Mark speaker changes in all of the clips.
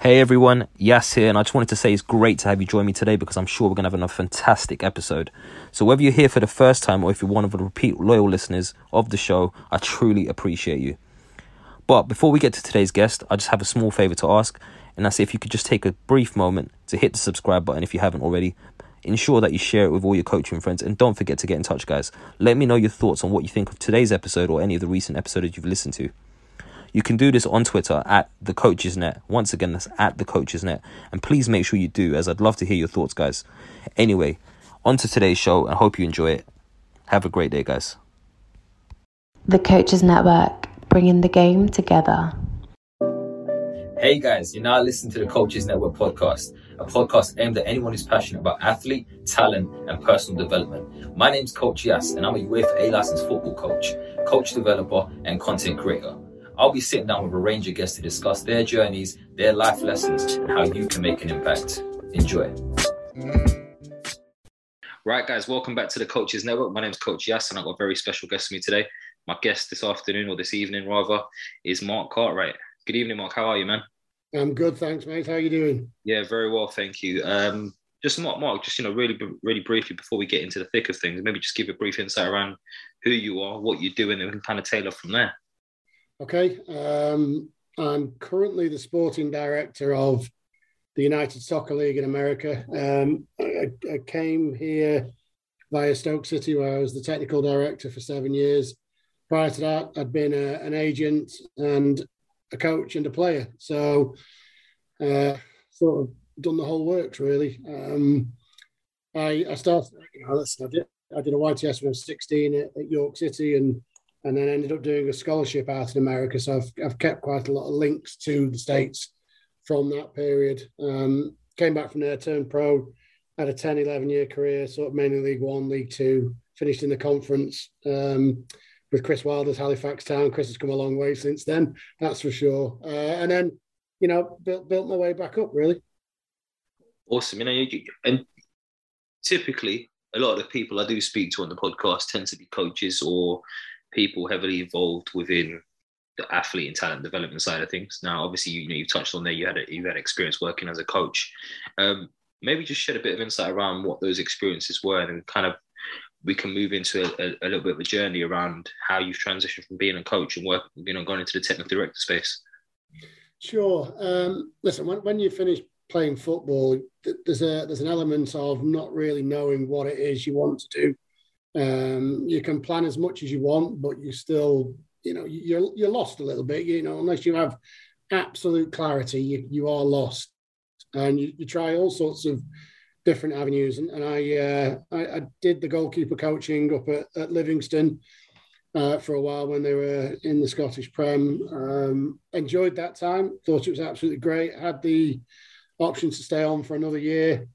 Speaker 1: Hey everyone, Yas here, and I just wanted to say it's great to have you join me today because I'm sure we're going to have another fantastic episode. So, whether you're here for the first time or if you're one of the repeat loyal listeners of the show, I truly appreciate you. But before we get to today's guest, I just have a small favor to ask, and that's if you could just take a brief moment to hit the subscribe button if you haven't already. Ensure that you share it with all your coaching friends, and don't forget to get in touch, guys. Let me know your thoughts on what you think of today's episode or any of the recent episodes you've listened to. You can do this on Twitter at the Coaches Net. Once again, that's at the Coaches Net. And please make sure you do, as I'd love to hear your thoughts, guys. Anyway, on to today's show, and hope you enjoy it. Have a great day, guys.
Speaker 2: The Coaches Network, bringing the game together.
Speaker 1: Hey guys, you're now listening to the Coaches Network podcast, a podcast aimed at anyone who's passionate about athlete, talent, and personal development. My name's Coach Yas, and I'm a UEFA A licensed football coach, coach developer, and content creator. I'll be sitting down with a range of guests to discuss their journeys, their life lessons, and how you can make an impact. Enjoy. Right, guys, welcome back to the Coaches Network. My name is Coach Yas, and I've got a very special guest with me today. My guest this afternoon, or this evening rather, is Mark Cartwright. Good evening, Mark. How are you, man?
Speaker 3: I'm good, thanks, mate. How are you doing?
Speaker 1: Yeah, very well, thank you. Um, just Mark, Mark, just you know, really, really briefly before we get into the thick of things, maybe just give a brief insight around who you are, what you're doing, and we can kind of tailor from there.
Speaker 3: Okay, um, I'm currently the sporting director of the United Soccer League in America. Um, I, I, came here via Stoke City, where I was the technical director for seven years. Prior to that, I'd been a, an agent and a coach and a player. So, uh, sort of done the whole works really. Um, I, I started. You know, I did. A YTS when I was 16 at, at York City, and and then ended up doing a scholarship out in America. So I've, I've kept quite a lot of links to the States from that period. Um, came back from there, turned pro, had a 10, 11 year career, sort of mainly League One, League Two, finished in the conference um, with Chris Wilder's Halifax Town. Chris has come a long way since then, that's for sure. Uh, and then, you know, built, built my way back up, really.
Speaker 1: Awesome. You know, and typically, a lot of the people I do speak to on the podcast tend to be coaches or people heavily involved within the athlete and talent development side of things. Now, obviously, you, you touched on there. You had a, you had experience working as a coach. Um, maybe just shed a bit of insight around what those experiences were, and kind of we can move into a, a, a little bit of a journey around how you've transitioned from being a coach and work, you know, going into the technical director space.
Speaker 3: Sure. Um, listen, when, when you finish playing football, there's a there's an element of not really knowing what it is you want to do. Um, you can plan as much as you want, but you still you know you're you're lost a little bit you know unless you have absolute clarity you, you are lost. And you, you try all sorts of different avenues. And, and I, uh, I, I did the goalkeeper coaching up at, at livingston uh, for a while when they were in the scottish prem. Um, enjoyed that time thought it was absolutely great. Had the option to stay on for another year,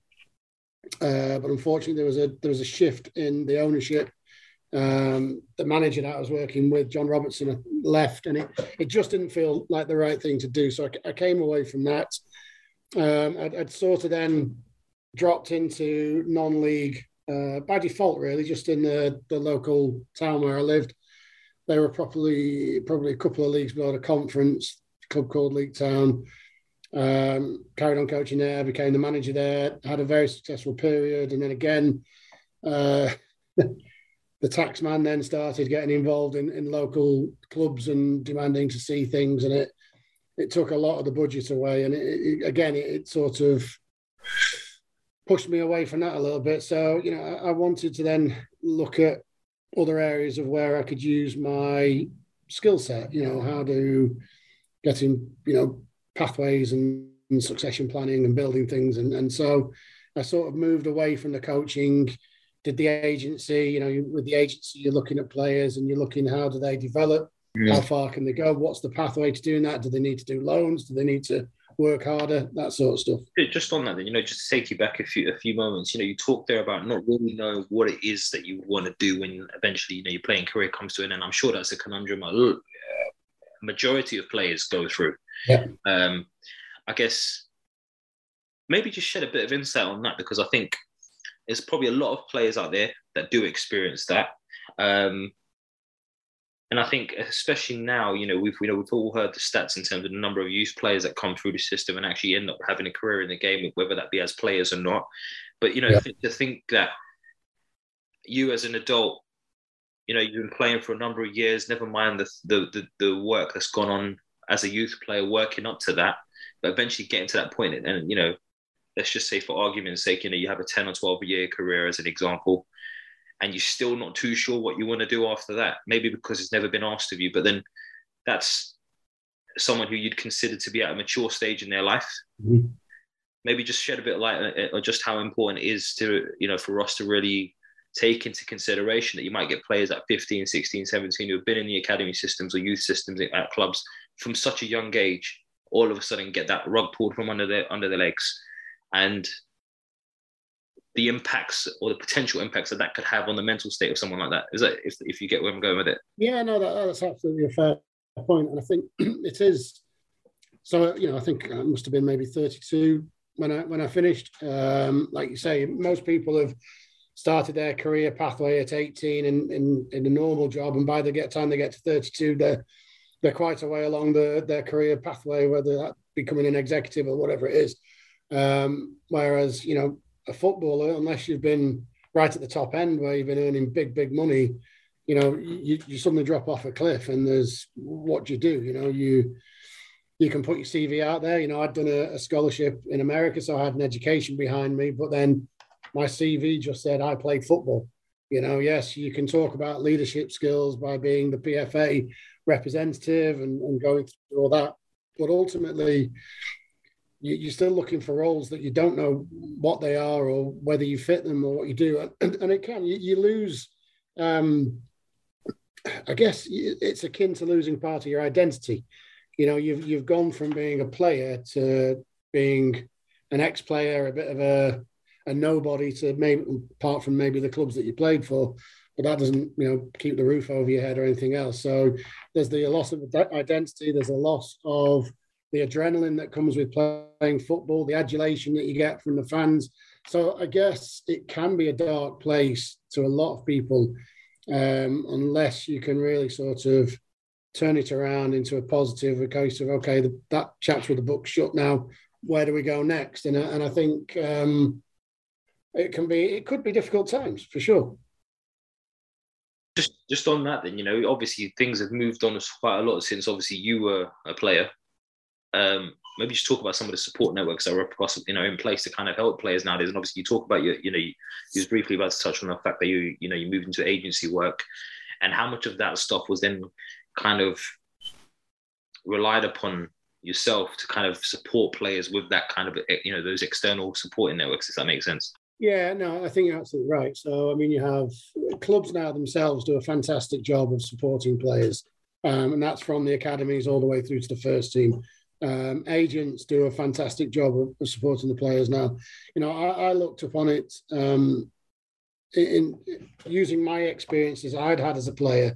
Speaker 3: uh, but unfortunately there was a there was a shift in the ownership. Um, the manager that I was working with, John Robertson, left, and it it just didn't feel like the right thing to do. So I, I came away from that. Um, I'd, I'd, sort of then dropped into non-league uh, by default, really, just in the, the local town where I lived. They were probably probably a couple of leagues below the conference club called Leek Town. Um, carried on coaching there, became the manager there, had a very successful period, and then again, uh, the tax man then started getting involved in, in local clubs and demanding to see things, and it it took a lot of the budget away, and it, it, again, it, it, sort of pushed me away from that a little bit. So you know, I, I wanted to then look at other areas of where I could use my skill set. You know, how to getting you know pathways and, and succession planning and building things, and and so I sort of moved away from the coaching. Did the agency, you know, with the agency, you're looking at players and you're looking how do they develop, yeah. how far can they go, what's the pathway to doing that? Do they need to do loans? Do they need to work harder, that sort of stuff.
Speaker 1: Just on that, then, you know, just to take you back a few a few moments, you know, you talked there about not really knowing what it is that you want to do when eventually, you know, your playing career comes to an end. I'm sure that's a conundrum a majority of players go through.
Speaker 3: Yeah.
Speaker 1: Um, I guess maybe just shed a bit of insight on that because I think there's probably a lot of players out there that do experience that. Um, and I think, especially now, you know, we've you know we've all heard the stats in terms of the number of youth players that come through the system and actually end up having a career in the game, whether that be as players or not. But you know, yeah. to think that you as an adult, you know, you've been playing for a number of years. Never mind the the the, the work that's gone on as a youth player, working up to that, but eventually getting to that point, and, and you know, let's just say for argument's sake, you know, you have a ten or twelve year career as an example and you're still not too sure what you want to do after that. Maybe because it's never been asked of you, but then that's someone who you'd consider to be at a mature stage in their life. Mm-hmm. Maybe just shed a bit of light on just how important it is to, you know, for us to really take into consideration that you might get players at 15, 16, 17 who have been in the academy systems or youth systems at clubs from such a young age, all of a sudden get that rug pulled from under their under their legs. And the impacts or the potential impacts that that could have on the mental state of someone like that. Is that if, if you get where I'm going with it?
Speaker 3: Yeah, no, that, that's absolutely a fair point, and I think it is. So you know, I think I must have been maybe 32 when I when I finished. Um, like you say, most people have started their career pathway at 18 in in, in a normal job, and by the get time they get to 32, they're they're quite a way along the, their career pathway, whether that becoming an executive or whatever it is. Um, whereas you know a footballer, unless you've been right at the top end where you've been earning big, big money, you know, you, you suddenly drop off a cliff and there's what do you do? You know, you you can put your CV out there. You know, I'd done a, a scholarship in America, so I had an education behind me, but then my CV just said I played football. You know, yes, you can talk about leadership skills by being the PFA representative and, and going through all that. But ultimately, you, are still looking for roles that you don't know what they are or whether you fit them or what you do, and, and it can you, you lose. Um, I guess it's akin to losing part of your identity. You know, you've you've gone from being a player to being an ex-player, a bit of a a nobody to maybe apart from maybe the clubs that you played for, but that doesn't you know keep the roof over your head or anything else. So there's the loss of identity. There's a loss of the adrenaline that comes with playing football, the adulation that you get from the fans. So I guess it can be a dark place to a lot of people um, unless you can really sort of turn it around into a positive, a case of, okay, the, that chapter of the book shut now. Where do we go next? And, and I think um, it can be, it could be difficult times for sure.
Speaker 1: Just, just on that, then you know, obviously things have moved on quite a lot since obviously you were a player um, maybe just talk about some of the support networks that are possibly you know in place to kind of help players nowadays. And obviously, you talk about your, you know, you, you was briefly about to touch on the fact that you, you know, you moved into agency work, and how much of that stuff was then kind of relied upon yourself to kind of support players with that kind of you know those external supporting networks. Does that make sense?
Speaker 3: Yeah, no, I think you're absolutely right. So, I mean, you have clubs now themselves do a fantastic job of supporting players, um, and that's from the academies all the way through to the first team. Um, agents do a fantastic job of, supporting the players now. You know, I, I looked upon it um, in, in, using my experiences I'd had as a player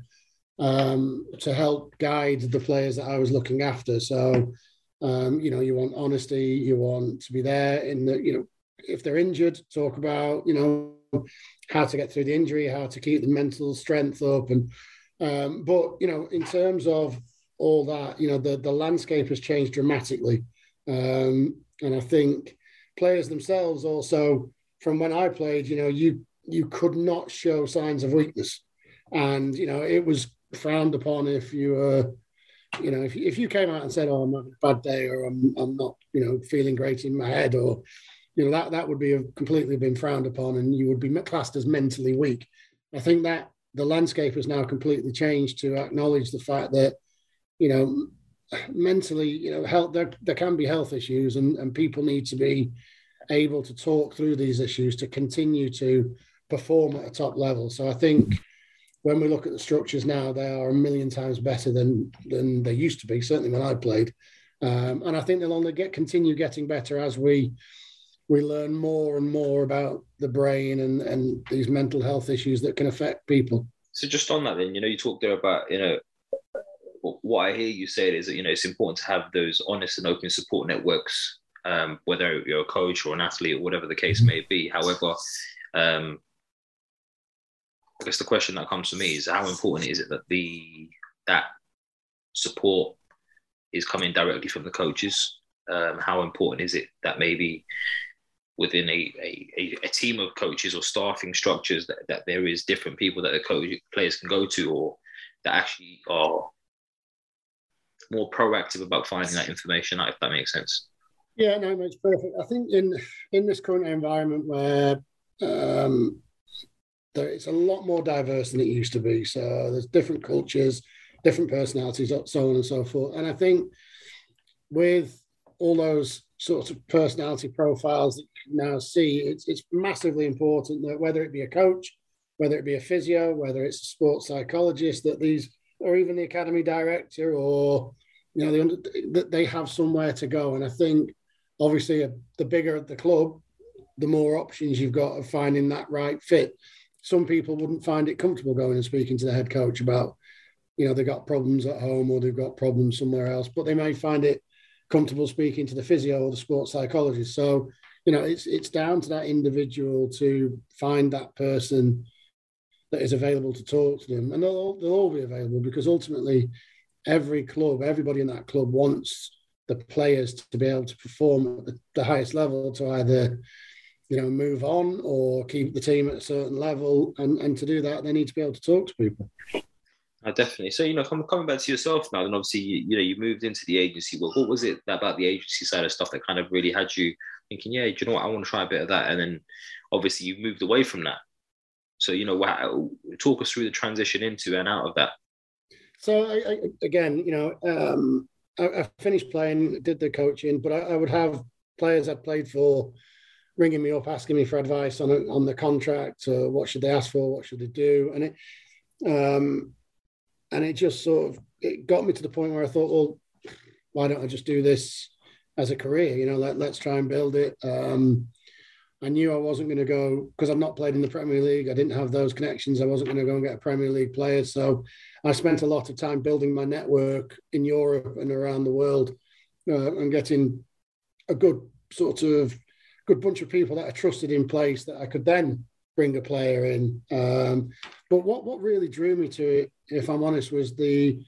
Speaker 3: um, to help guide the players that I was looking after. So, um, you know, you want honesty, you want to be there in the, you know, if they're injured, talk about, you know, how to get through the injury, how to keep the mental strength up. And, um, but, you know, in terms of all that, you know, the, the landscape has changed dramatically. Um, and I think players themselves also, from when I played, you know, you, you could not show signs of weakness. And, you know, it was frowned upon if you were, you know, if, if you came out and said, oh, I'm having a bad day or I'm, I'm not, you know, feeling great in my head or, you know, that, that would be completely been frowned upon and you would be classed as mentally weak. I think that the landscape has now completely changed to acknowledge the fact that, you know, mentally, you know, health, there, there can be health issues and, and people need to be able to talk through these issues to continue to perform at a top level. So I think when we look at the structures now, they are a million times better than than they used to be. Certainly when I played, um, and I think they'll only get continue getting better as we we learn more and more about the brain and and these mental health issues that can affect people.
Speaker 1: So just on that, then you know, you talked there about you know what I hear you say is that you know it's important to have those honest and open support networks, um, whether you're a coach or an athlete or whatever the case may be. However, um, I guess the question that comes to me is how important is it that the that support is coming directly from the coaches? Um, how important is it that maybe within a, a, a, team of coaches or staffing structures that, that there is different people that the coach players can go to or that actually are more proactive about finding that information out if that makes sense
Speaker 3: yeah no makes perfect i think in in this current environment where um, there, it's a lot more diverse than it used to be. So there's different cultures, different personalities, so on and so forth. And I think with all those sorts of personality profiles that you can now see, it's, it's massively important that whether it be a coach, whether it be a physio, whether it's a sports psychologist, that these, or even the academy director, or you know, that they have somewhere to go. And I think obviously uh, the bigger the club, the more options you've got of finding that right fit some people wouldn't find it comfortable going and speaking to the head coach about, you know, they've got problems at home or they've got problems somewhere else, but they may find it comfortable speaking to the physio or the sports psychologist. So, you know, it's it's down to that individual to find that person that is available to talk to them, and they'll they'll all be available because ultimately, every club, everybody in that club wants the players to be able to perform at the, the highest level to either you know, move on or keep the team at a certain level. And, and to do that, they need to be able to talk to people.
Speaker 1: Definitely. So, you know, coming back to yourself now, and obviously, you, you know, you moved into the agency. Well, what was it about the agency side of stuff that kind of really had you thinking, yeah, do you know what, I want to try a bit of that? And then obviously you moved away from that. So, you know, talk us through the transition into and out of that.
Speaker 3: So, I, I, again, you know, um, I, I, finished playing, did the coaching, but I, would have players I'd played for ringing me up, asking me for advice on on the contract, or what should they ask for, what should they do, and it um, and it just sort of it got me to the point where I thought, well, why don't I just do this as a career? You know, let let's try and build it. Um, I knew I wasn't going to go because I've not played in the Premier League. I didn't have those connections. I wasn't going to go and get a Premier League player. So I spent a lot of time building my network in Europe and around the world uh, and getting a good sort of good bunch of people that I trusted in place that I could then bring a player in. Um, but what what really drew me to it, if I'm honest, was the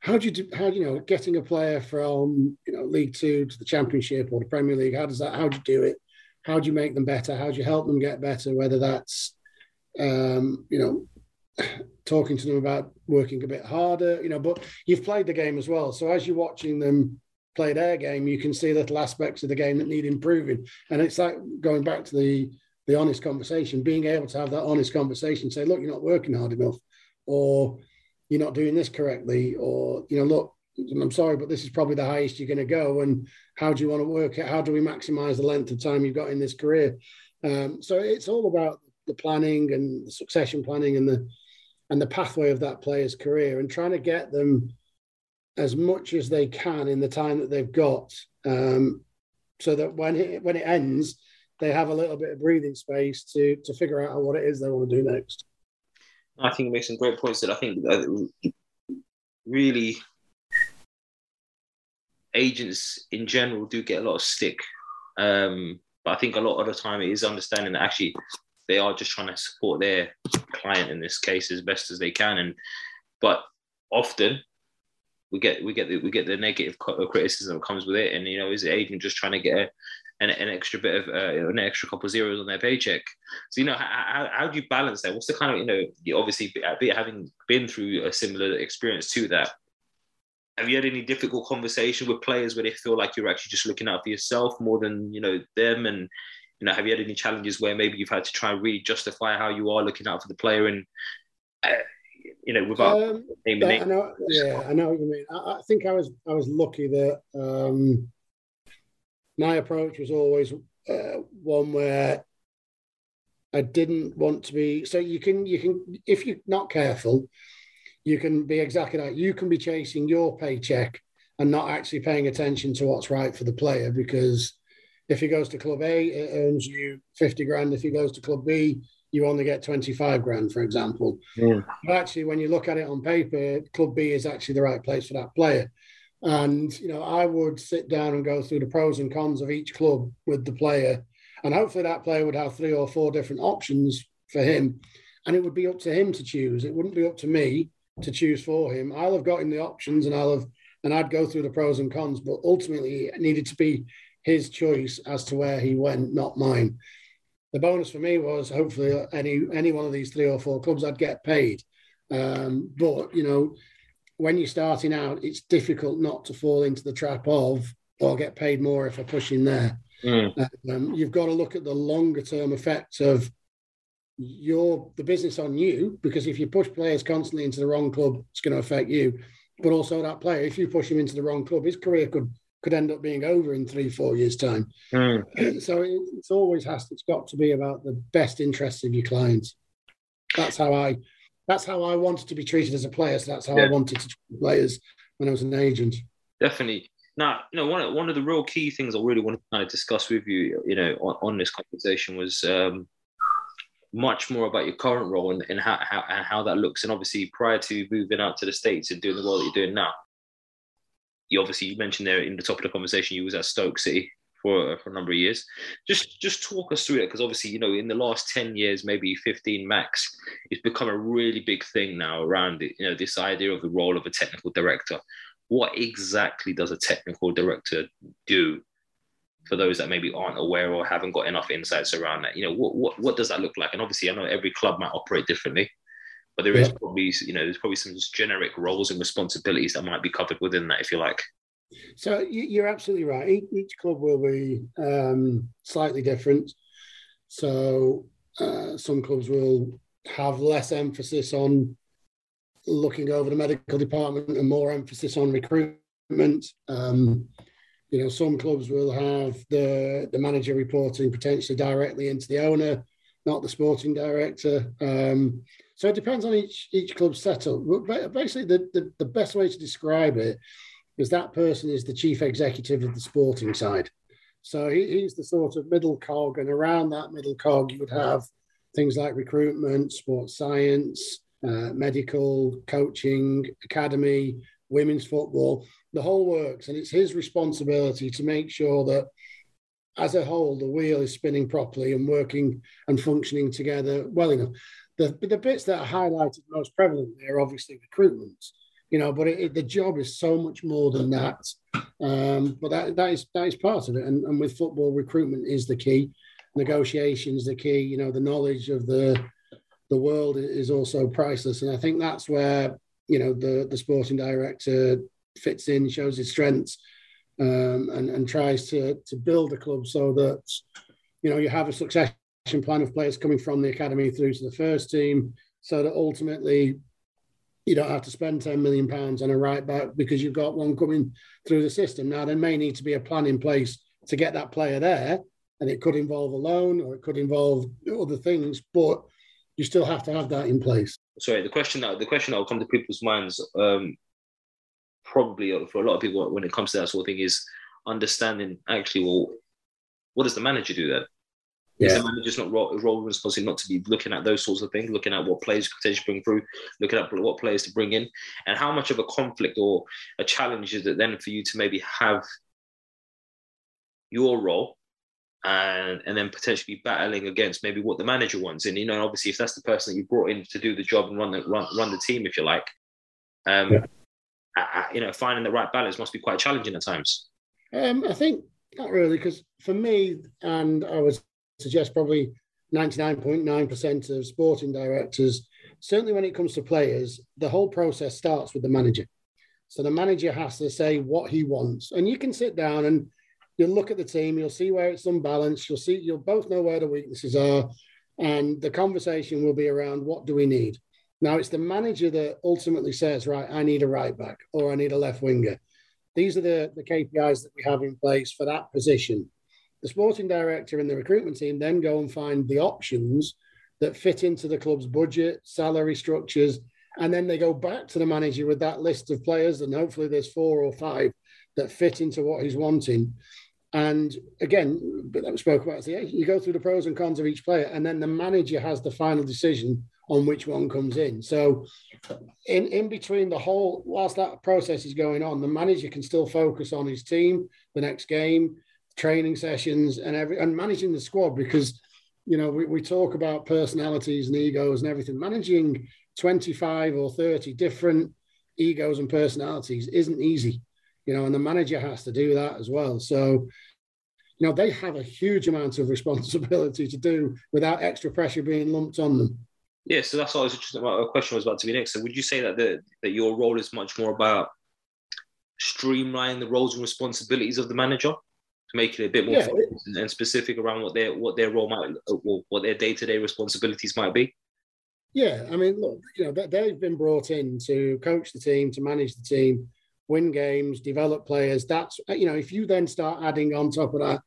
Speaker 3: how do you do how you know getting a player from you know League Two to the Championship or the Premier League? How does that? How do you do it? How do you make them better? How do you help them get better? Whether that's um, you know talking to them about working a bit harder, you know. But you've played the game as well, so as you're watching them play their game, you can see little aspects of the game that need improving. And it's like going back to the the honest conversation, being able to have that honest conversation, say, look, you're not working hard enough, or you're not doing this correctly, or you know, look, I'm sorry, but this is probably the highest you're going to go. And how do you want to work it? How do we maximize the length of time you've got in this career? Um, so it's all about the planning and the succession planning and the and the pathway of that player's career and trying to get them as much as they can in the time that they've got, um, so that when it, when it ends, they have a little bit of breathing space to to figure out what it is they want to do next.
Speaker 1: I think you make some great points that I think really agents in general do get a lot of stick. Um, but I think a lot of the time it is understanding that actually they are just trying to support their client in this case as best as they can. And but often we get we get the, we get the negative criticism that comes with it. And you know, is the agent just trying to get a, an, an extra bit of uh, an extra couple of zeros on their paycheck? So you know, how, how do you balance that? What's the kind of you know, you obviously having been through a similar experience to that have you had any difficult conversation with players where they feel like you're actually just looking out for yourself more than you know them and you know have you had any challenges where maybe you've had to try and really justify how you are looking out for the player and uh, you know without um, naming
Speaker 3: I know, yeah i know what you mean I, I, think i was i was lucky that um my approach was always uh, one where i didn't want to be so you can you can if you're not careful you can be exactly that. You can be chasing your paycheck and not actually paying attention to what's right for the player because if he goes to club A, it earns you 50 grand. If he goes to club B, you only get 25 grand, for example. Yeah. But actually, when you look at it on paper, club B is actually the right place for that player. And, you know, I would sit down and go through the pros and cons of each club with the player. And hopefully that player would have three or four different options for him. And it would be up to him to choose. It wouldn't be up to me to choose for him. I'll have got him the options and I'll have and I'd go through the pros and cons, but ultimately it needed to be his choice as to where he went, not mine. The bonus for me was hopefully any any one of these three or four clubs I'd get paid. Um, but you know, when you're starting out, it's difficult not to fall into the trap of or get paid more if I push in there. Mm. Um, you've got to look at the longer term effects of your the business on you because if you push players constantly into the wrong club, it's going to affect you. But also that player, if you push him into the wrong club, his career could could end up being over in three, four years' time. Mm. So it, it's always has to, it's got to be about the best interests of your clients. That's how I that's how I wanted to be treated as a player. So that's how yeah. I wanted to treat players when I was an agent.
Speaker 1: Definitely. Now, you know, one of, one of the real key things I really wanted to kind of discuss with you, you know, on, on this conversation was um, much more about your current role and, and how, how, and how that looks. And obviously, prior to moving out to the States and doing the role that you're doing now, you obviously you mentioned there in the top of the conversation you was at Stoke City for, for a number of years. Just just talk us through it because obviously you know in the last ten years, maybe fifteen max, it's become a really big thing now around it. You know this idea of the role of a technical director. What exactly does a technical director do for those that maybe aren't aware or haven't got enough insights around that? You know, what what, what does that look like? And obviously, I know every club might operate differently, but there is probably you know there's probably some generic roles and responsibilities that might be covered within that, if you like.
Speaker 3: So you're absolutely right. Each, club will be um, slightly different. So uh, some clubs will have less emphasis on looking over the medical department and more emphasis on recruitment. Um, you know, some clubs will have the the manager reporting potentially directly into the owner, not the sporting director. Um, so it depends on each each club setup. But basically, the, the, the best way to describe it is that person is the chief executive of the sporting side. So he, he's the sort of middle cog, and around that middle cog, you would have things like recruitment, sports science, uh, medical, coaching, academy, women's football the whole works. And it's his responsibility to make sure that as a whole, the wheel is spinning properly and working and functioning together well enough. The, the bits that are highlighted most prevalently are obviously recruitment, you know, but it, it, the job is so much more than that. Um, but that, that is that is part of it. And, and with football, recruitment is the key. Negotiations the key. You know, the knowledge of the the world is also priceless. And I think that's where you know the the sporting director fits in, shows his strengths, um, and, and tries to, to build a club so that, you know, you have a succession plan of players coming from the academy through to the first team so that ultimately you don't have to spend 10 million pounds on a right back because you've got one coming through the system. Now, there may need to be a plan in place to get that player there, and it could involve a loan or it could involve other things, but you still have to have that in place.
Speaker 1: Sorry, the question that the question that will come to people's minds um, probably for a lot of people when it comes to that sort of thing is understanding actually well what does the manager do then yeah. Is the manager's not role, role responsibility not to be looking at those sorts of things, looking at what players could potentially bring through, looking at what players to bring in, and how much of a conflict or a challenge is it then for you to maybe have your role and and then potentially be battling against maybe what the manager wants. And you know, obviously, if that's the person that you brought in to do the job and run the run, run the team, if you like, um, yeah. I, I, you know, finding the right balance must be quite challenging at times.
Speaker 3: Um, I think not really, because for me, and I would suggest probably 99.9% of sporting directors, certainly when it comes to players, the whole process starts with the manager. So the manager has to say what he wants, and you can sit down and you'll look at the team, you'll see where it's unbalanced, you'll see, you'll both know where the weaknesses are, and the conversation will be around what do we need. Now it's the manager that ultimately says, right, I need a right back or I need a left winger. These are the, the KPIs that we have in place for that position. The sporting director and the recruitment team then go and find the options that fit into the club's budget, salary structures, and then they go back to the manager with that list of players, and hopefully there's four or five that fit into what he's wanting. And again, but that we spoke about, so yeah, you go through the pros and cons of each player, and then the manager has the final decision on which one comes in. So, in in between the whole, whilst that process is going on, the manager can still focus on his team, the next game, training sessions, and every and managing the squad because you know we, we talk about personalities and egos and everything. Managing twenty five or thirty different egos and personalities isn't easy you know, and the manager has to do that as well. So, you know, they have a huge amount of responsibility to do without extra pressure being lumped on them.
Speaker 1: Yeah, so that's what I was interested about. Question was about to be next. So, would you say that the, that your role is much more about streamlining the roles and responsibilities of the manager to make it a bit more yeah, and specific around what their what their role might, what their day to day responsibilities might be?
Speaker 3: Yeah, I mean, look, you know, they've been brought in to coach the team, to manage the team, win games, develop players. That's you know, if you then start adding on top of that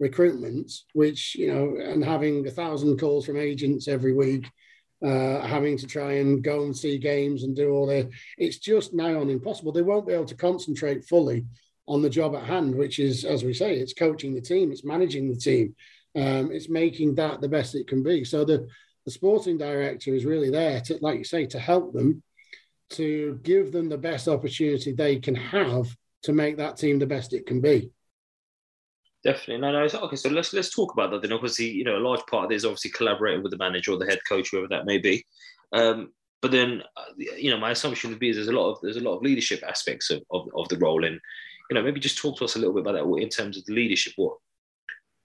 Speaker 3: recruitment, which you know, and having a thousand calls from agents every week, uh, having to try and go and see games and do all that, it's just now on impossible. They won't be able to concentrate fully on the job at hand, which is, as we say, it's coaching the team, it's managing the team, um, it's making that the best it can be. So the the sporting director is really there to, like you say, to help them to give them the best opportunity they can have to make that team the best it can be.
Speaker 1: Definitely. No, no. Okay, so let's let's talk about that then. Obviously, you know, a large part of this is obviously collaborating with the manager or the head coach, whoever that may be. Um, but then, uh, you know, my assumption would be there's a lot of there's a lot of leadership aspects of, of, of the role, and you know, maybe just talk to us a little bit about that in terms of the leadership. What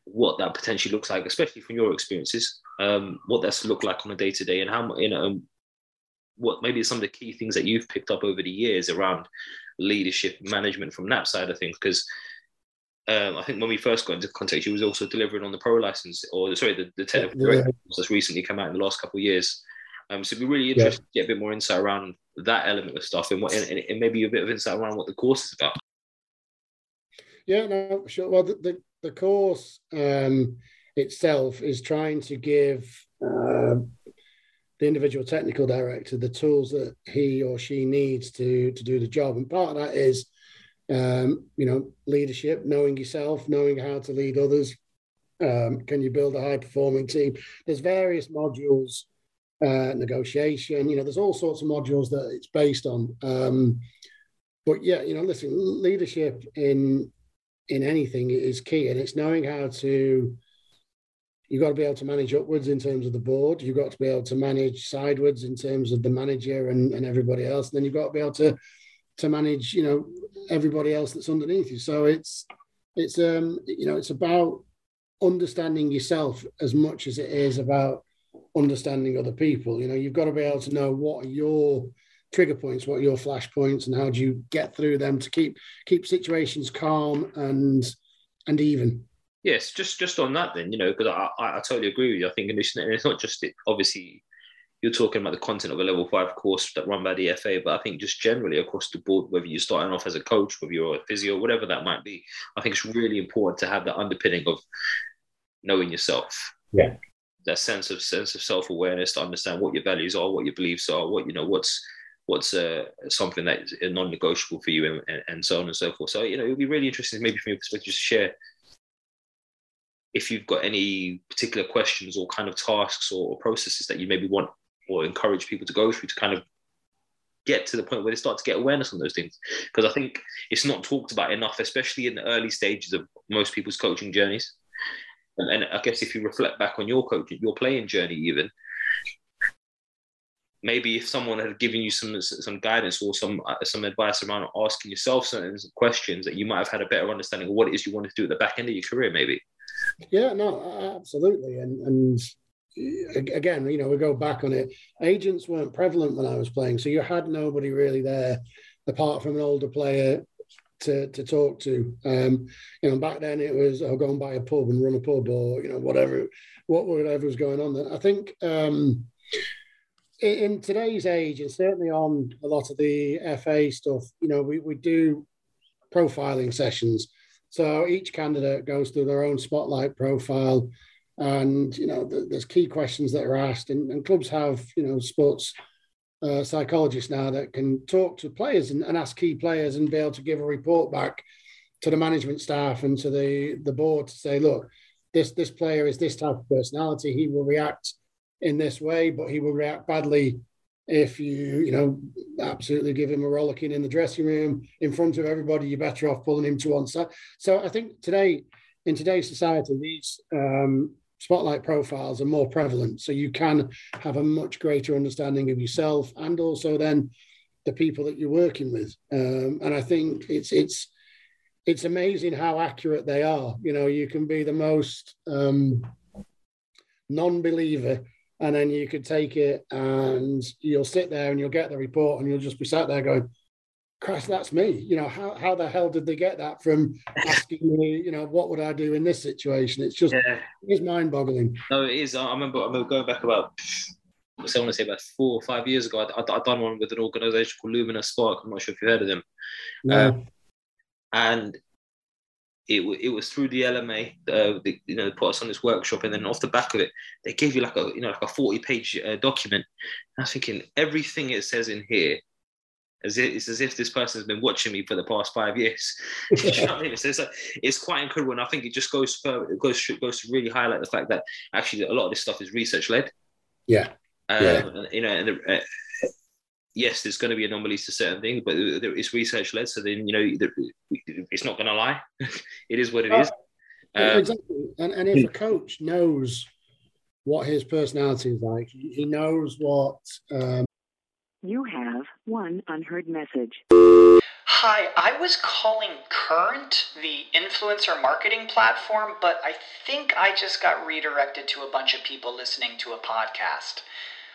Speaker 1: what that potentially looks like, especially from your experiences, um, what that's looked like on a day to day, and how you know what maybe some of the key things that you've picked up over the years around leadership management from that side of things because um, I think when we first got into contact, you was also delivering on the pro license, or sorry, the, the technical yeah. that's recently come out in the last couple of years. Um, so it'd be really interesting yeah. to get a bit more insight around that element of stuff, and what, and, and maybe a bit of insight around what the course is about.
Speaker 3: Yeah, no, sure. Well, the the, the course um, itself is trying to give uh, the individual technical director the tools that he or she needs to to do the job. And part of that is um, you know leadership knowing yourself knowing how to lead others. Um, can you build a high performing team? There's various modules uh, negotiation. You know there's all sorts of modules that it's based on. Um, but yeah you know listen leadership in in anything is key and it's knowing how to You've got to be able to manage upwards in terms of the board. You've got to be able to manage sidewards in terms of the manager and, and everybody else. And then you've got to be able to to manage, you know, everybody else that's underneath you. So it's it's um you know it's about understanding yourself as much as it is about understanding other people. You know, you've got to be able to know what your trigger points, what are your flash points, and how do you get through them to keep keep situations calm and and even.
Speaker 1: Yes, just just on that then, you know, because I, I, I totally agree with you. I think initially, and it's not just it, obviously you're talking about the content of a level five course that run by the FA, but I think just generally across the board, whether you're starting off as a coach, whether you're a physio, whatever that might be, I think it's really important to have that underpinning of knowing yourself.
Speaker 3: Yeah.
Speaker 1: That sense of sense of self awareness to understand what your values are, what your beliefs are, what you know, what's what's uh, something that is non-negotiable for you, and, and, so on and so forth. So you know, it would be really interesting, maybe from your perspective, just share if you've got any particular questions or kind of tasks or, or processes that you maybe want or encourage people to go through to kind of get to the point where they start to get awareness on those things because i think it's not talked about enough especially in the early stages of most people's coaching journeys and, and i guess if you reflect back on your coaching your playing journey even maybe if someone had given you some some guidance or some uh, some advice around asking yourself certain questions that you might have had a better understanding of what it is you wanted to do at the back end of your career maybe
Speaker 3: yeah no absolutely and and again, you know, we go back on it. Agents weren't prevalent when I was playing, so you had nobody really there apart from an older player to to talk to. Um, you know, back then it was I'll go and buy a pub and run a pub, or you know, whatever, what whatever was going on. Then I think um, in, today's age, and certainly on a lot of the FA stuff, you know, we we do profiling sessions. So each candidate goes through their own spotlight profile and you know there's key questions that are asked and, and clubs have you know sports uh, psychologists now that can talk to players and, and, ask key players and be able to give a report back to the management staff and to the the board to say look this this player is this type of personality he will react in this way but he will react badly if you you know absolutely give him a rollicking in the dressing room in front of everybody you're better off pulling him to one side so i think today in today's society these um, spotlight profiles are more prevalent. So you can have a much greater understanding of yourself and also then the people that you're working with. Um, and I think it's it's it's amazing how accurate they are. You know, you can be the most um, non-believer, and then you could take it and you'll sit there and you'll get the report and you'll just be sat there going, Christ, that's me. You know, how, how the hell did they get that from asking me, you know, what would I do in this situation? It's just, yeah. it's mind boggling.
Speaker 1: No, it is. I remember, I remember going back about, I want to say about four or five years ago, I, I, I'd done one with an organization called Lumina Spark. I'm not sure if you've heard of them. No. Um, and it, it was through the LMA, uh, the, you know, put us on this workshop, and then off the back of it, they gave you like a, you know, like a 40 page uh, document. And I was thinking, everything it says in here as if, it's as if this person has been watching me for the past five years. you know I mean? it's, it's, quite incredible, and I think it just goes further, it goes goes to really highlight the fact that actually a lot of this stuff is research led.
Speaker 3: Yeah.
Speaker 1: Um, yeah. You know, and uh, yes, there's going to be anomalies to certain things, but it's research led. So then you know, it's not going to lie. it is what it is.
Speaker 3: Um, exactly, and, and if a coach knows what his personality is like, he knows what. Um,
Speaker 4: you have one unheard message.
Speaker 5: Hi, I was calling Current, the influencer marketing platform, but I think I just got redirected to a bunch of people listening to a podcast.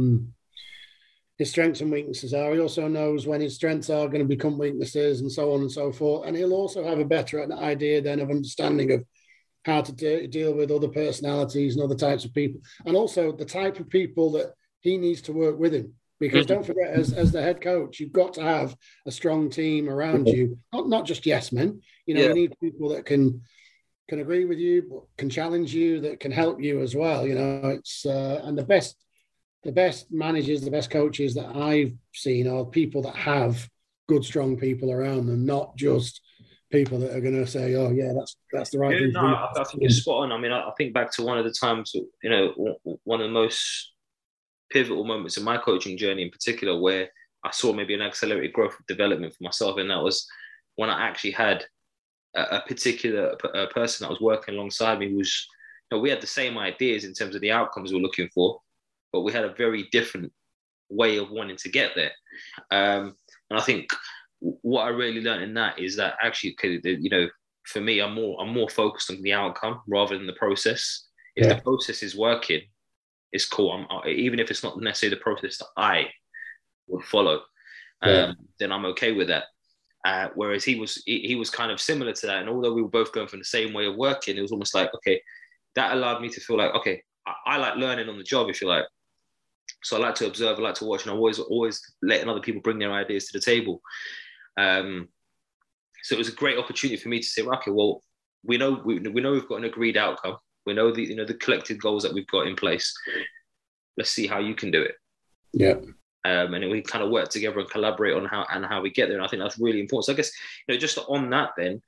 Speaker 3: Mm his strengths and weaknesses are. He also knows when his strengths are going to become weaknesses and so on and so forth. And he'll also have a better idea then of understanding of how to de- deal with other personalities and other types of people. And also the type of people that he needs to work with him. Because
Speaker 1: Mm-hmm.
Speaker 3: don't forget, as, as the head coach, you've got to have a strong team around you, not not just yes men. You know,
Speaker 1: Yeah.
Speaker 3: you need people that can can agree with you, but can challenge you, that can help you as well. You know, it's uh, and the best the best managers, the best coaches that I've seen are people that have good, strong people around them, not just people that are going to say, "Oh, yeah, that's that's the right
Speaker 1: Yeah,
Speaker 3: thing."
Speaker 1: no. I, I think you're spot on. I mean, I, I think back to one of the times, you know, one of the most pivotal moments in my coaching journey, in particular, where I saw maybe an accelerated growth of development for myself, and that was when I actually had a, a particular a person that was working alongside me. Who was, you know, we had the same ideas in terms of the outcomes we were looking for, but we had a very different way of wanting to get there. Um, and I think what I really learned in that is that actually, you know, for me, I'm more I'm more focused on the outcome rather than the process. If
Speaker 3: Yeah.
Speaker 1: the process is working, it's cool. I'm I- even if it's not necessarily the process that I would follow, um,
Speaker 3: Yeah.
Speaker 1: then I'm okay with that. Uh, whereas he was he, he was kind of similar to that, and although we were both going from the same way of working, it was almost like okay, that allowed me to feel like okay, I, I like learning on the job, if you like. So I like to observe, I like to watch, and I'm always always letting other people bring their ideas to the table. Um, so it was a great opportunity for me to say, okay, well, we know we, we know we've got an agreed outcome. We know the you know the collective goals that we've got in place. Let's see how you can do it.
Speaker 3: Yeah.
Speaker 1: Um, and we kind of work together and collaborate on how and how we get there. And I think that's really important. So I guess you know just on that then,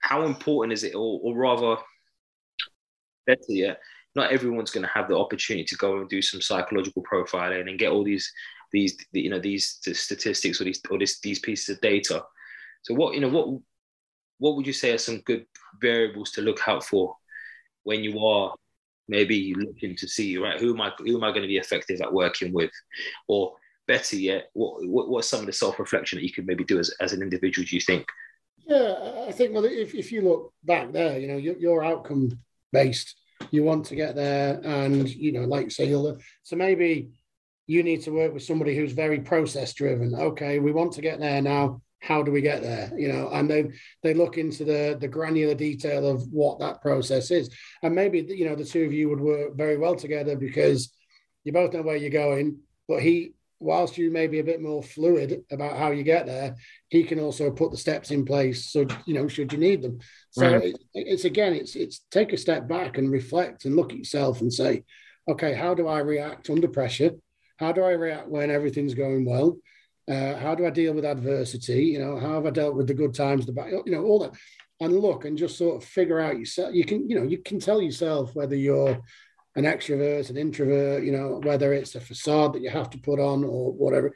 Speaker 1: how important is it, or, or rather, better yet, not everyone's going to have the opportunity to go and do some psychological profiling and get all these these you know these statistics or these or this, these pieces of data. So what you know what what would you say are some good variables to look out for when you are maybe looking to see right who am I who am I going to be effective at working with, or better yet, what what what's some of the self reflection that you could maybe do as, as an individual? Do you think?
Speaker 3: Yeah, I think well, if, if you look back there, you know, you're, you're outcome based. You want to get there, and you know, like say, you'll, so maybe you need to work with somebody who's very process driven. Okay, we want to get there now. How do we get there? You know, and they they look into the the granular detail of what that process is, and maybe you know the two of you would work very well together because you both know where you're going. But he, whilst you may be a bit more fluid about how you get there, he can also put the steps in place. So you know, should you need them. So
Speaker 1: Right.
Speaker 3: it, it's again, it's it's take a step back and reflect and look at yourself and say, okay, how do I react under pressure? How do I react when everything's going well? Uh, how do I deal with adversity? You know, how have I dealt with the good times, the bad, you know, all that. And look and just sort of figure out yourself. You can, you know, you can tell yourself whether you're an extrovert, an introvert, you know, whether it's a facade that you have to put on or whatever.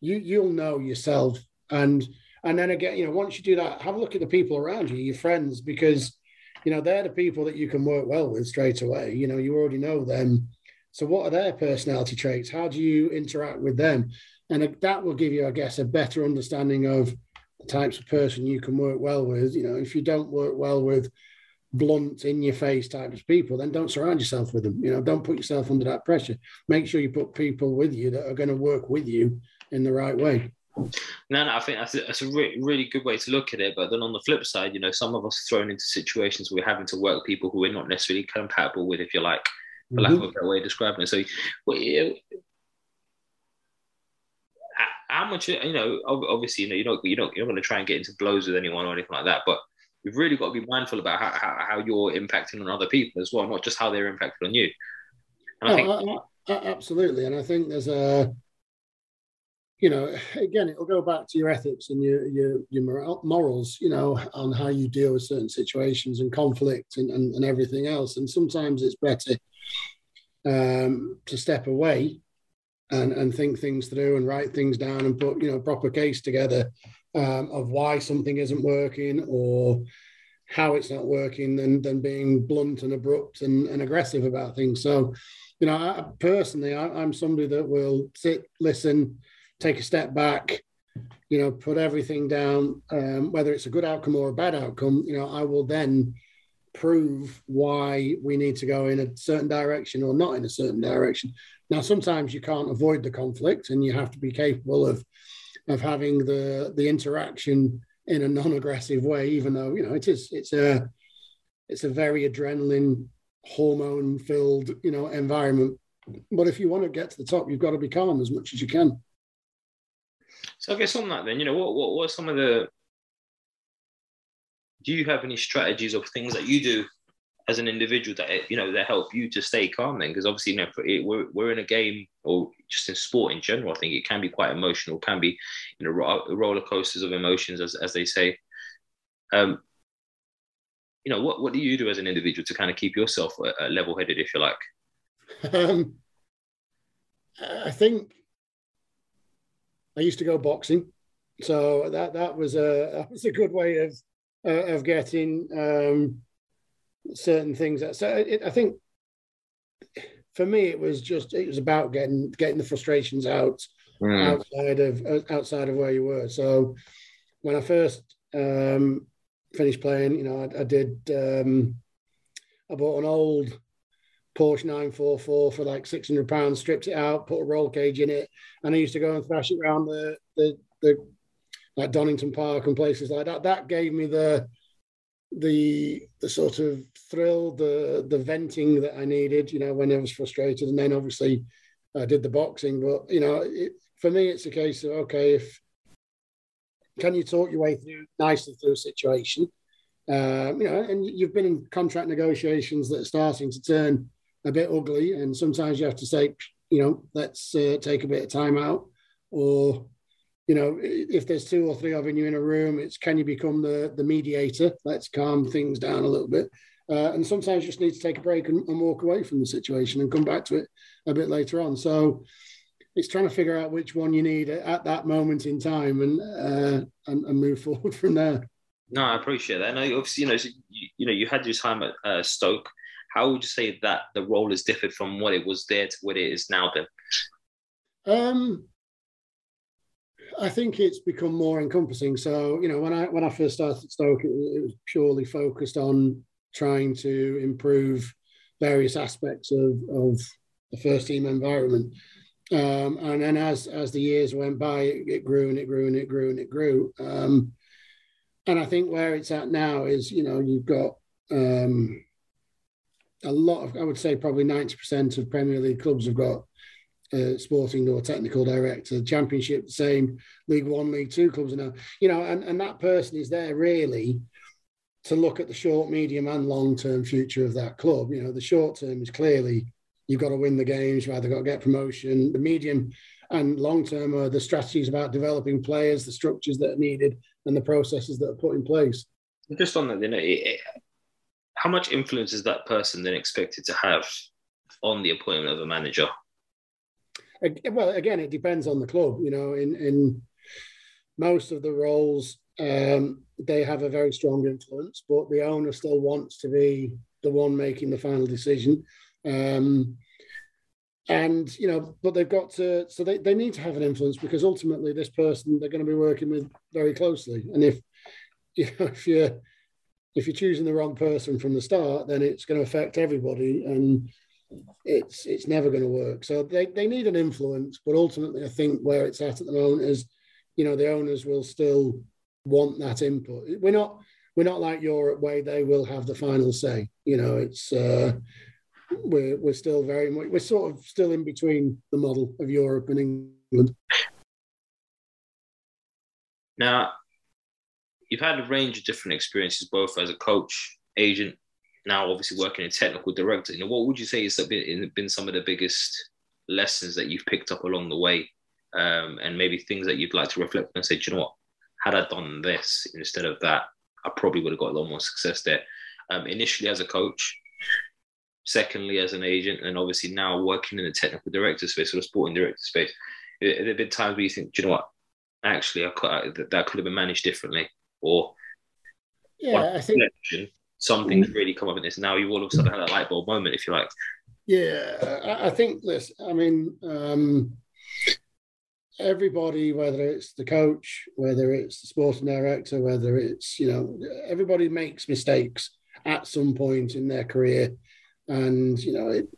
Speaker 3: You you'll know yourself. And and then again, you know, once you do that, have a look at the people around you, your friends, because you know, they're the people that you can work well with straight away. You know, you already know them. So, what are their personality traits? How do you interact with them? And that will give you, I guess, a better understanding of the types of person you can work well with. You know, if you don't work well with blunt, in your face types of people, then don't surround yourself with them. You know, don't put yourself under that pressure. Make sure you put people with you that are going to work with you in the right way.
Speaker 1: No, no, I think that's a, that's a re- really good way to look at it. But then on the flip side, you know, some of us thrown into situations where we're having to work with people who we're not necessarily compatible with, if you like, for lack of a mm-hmm. better way of describing it. So, well, yeah, how much, you know, obviously, you know, you're not, you're not, you're not going to try and get into blows with anyone or anything like that, but you've really got to be mindful about how, how, how you're impacting on other people as well, not just how they're impacted on you. And I think,
Speaker 3: Oh, I- I- absolutely. And I think there's a, you know, again, it'll go back to your ethics and your your your moral- morals, you know, on how you deal with certain situations and conflict and, and, and everything else. And sometimes it's better um, to step away and, and think things through and write things down and put, you know, proper case together um, of why something isn't working or how it's not working than, than being blunt and abrupt and, and aggressive about things. So, you know, I, personally, I, I'm somebody that will sit, listen, take a step back, you know, put everything down, um, whether it's a good outcome or a bad outcome, you know, I will then prove why we need to go in a certain direction or not in a certain direction. Now, sometimes you can't avoid the conflict and you have to be capable of of having the the interaction in a non-aggressive way, even though, you know, it is it's a it's a very adrenaline hormone filled, you know, environment but if you want to get to the top, you've got to be calm as much as you can.
Speaker 1: So I guess on that, then you know, what what what are some of the? Do you have any strategies or things that you do as an individual that you know that help you to stay calm? Then, because obviously, you know, it, we're we're in a game or just in sport in general. I think it can be quite emotional, can be you know roller coasters of emotions, as as they say. Um, you know, what what do you do as an individual to kind of keep yourself uh, level headed, if you like?
Speaker 3: Um, I think I used to go boxing, so that that was a that was a good way of uh, of getting um, certain things. So it, I think for me, it was just it was about getting getting the frustrations out mm. outside of outside of where you were. So when I first um, finished playing, you know, I, I did. Um, I bought an old Porsche 944 for like 600 pounds, stripped it out, put a roll cage in it. And I used to go and thrash it around the, the, the, like Donington Park and places like that. That gave me the, the, the sort of thrill, the, the venting that I needed, you know, when I was frustrated. And then obviously I did the boxing, but you know, it, for me, it's a case of, okay, if, can you talk your way through nicely through a situation? Um, you know, and you've been in contract negotiations that are starting to turn a bit ugly, and sometimes you have to say, you know, let's uh, take a bit of time out, or you know, if there's two or three of you in a room, it's can you become the the mediator? Let's calm things down a little bit. Uh, and sometimes you just need to take a break and, and, walk away from the situation and come back to it a bit later on. So it's trying to figure out which one you need at that moment in time and uh, and, and, move forward from there.
Speaker 1: No, I appreciate that. And I obviously, you know, you, you, know, you had your time at uh, Stoke how would you say that the role has differed from what it was there to what it is now then?
Speaker 3: Um, I think it's become more encompassing. So, you know, when I when I first started Stoke, it, it was purely focused on trying to improve various aspects of, of the first team environment. Um, and then as as the years went by, it, it, grew and it grew and it grew and it grew. Um, and I think where it's at now is, you know, you've got um, a lot of, I would say probably 90% of Premier League clubs have got a sporting or technical director. Championship, same. League One, League Two clubs now, you know, and, and that person is there really to look at the short, medium, and long term future of that club. You know, the short term is clearly you've got to win the games, you've either got to get promotion. The medium and long term are the strategies about developing players, the structures that are needed, and the processes that are put in place.
Speaker 1: Just on that, you know, how much influence is that person then expected to have on the appointment of a manager?
Speaker 3: Well, again, it depends on the club. You know, in in most of the roles, um, they have a very strong influence, but the owner still wants to be the one making the final decision. Um, and you know, but they've got to, so they, they need to have an influence because ultimately, this person they're going to be working with very closely. And if you know, if you're if you're choosing the wrong person from the start, then it's going to affect everybody, and it's it's never going to work. So they, they need an influence, but ultimately, I think where it's at at the moment is, you know, the owners will still want that input. We're not we're not like Europe where they will have the final say. You know, it's uh, we're we're still very much we're sort of still in between the model of Europe and England.
Speaker 1: Now, you've had a range of different experiences, both as a coach, agent, now obviously working in technical director. You know, what would you say has been, been some of the biggest lessons that you've picked up along the way, um, and maybe things that you'd like to reflect and say, you know what, had I done this instead of that, I probably would have got a lot more success there. Um, initially as a coach, secondly as an agent, and obviously now working in the technical director space or the sporting director space. There have been times where you think, do you know what, actually, I could, that could have been managed differently or
Speaker 3: yeah, I think
Speaker 1: something's really come up in this. Now you all of a sudden had a light bulb moment, if you like.
Speaker 3: Yeah, I, I think this. I mean, um, everybody, whether it's the coach, whether it's the sporting director, whether it's you know, everybody makes mistakes at some point in their career, and you know, it,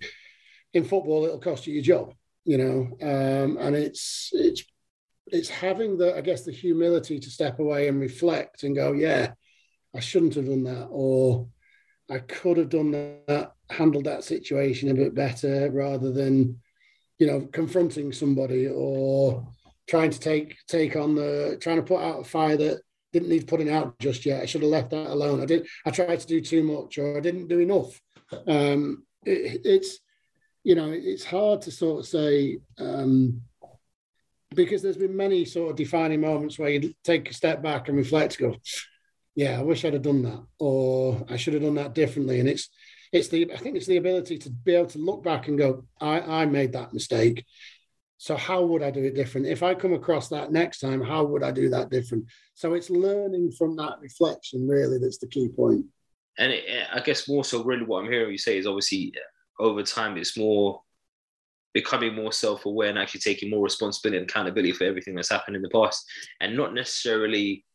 Speaker 3: in football, it'll cost you your job. You know, um, and it's it's it's having the, I guess, the humility to step away and reflect and go, yeah, I shouldn't have done that, or I could have done that, handled that situation a bit better rather than, you know, confronting somebody or trying to take take on the trying to put out a fire that didn't need putting out just yet. I should have left that alone. I did. I tried to do too much, or I didn't do enough. Um, it, it's you know it's hard to sort of say um, because there's been many sort of defining moments where you take a step back and reflect, go, yeah, I wish I'd have done that, or I should have done that differently. And it's it's the I think it's the ability to be able to look back and go, I, I made that mistake. So how would I do it different? If I come across that next time, how would I do that different? So it's learning from that reflection really that's the key point.
Speaker 1: And it, eh, I guess more so, really, what I'm hearing you say is obviously eh, over time it's more becoming more self-aware and actually taking more responsibility and accountability for everything that's happened in the past, and not necessarily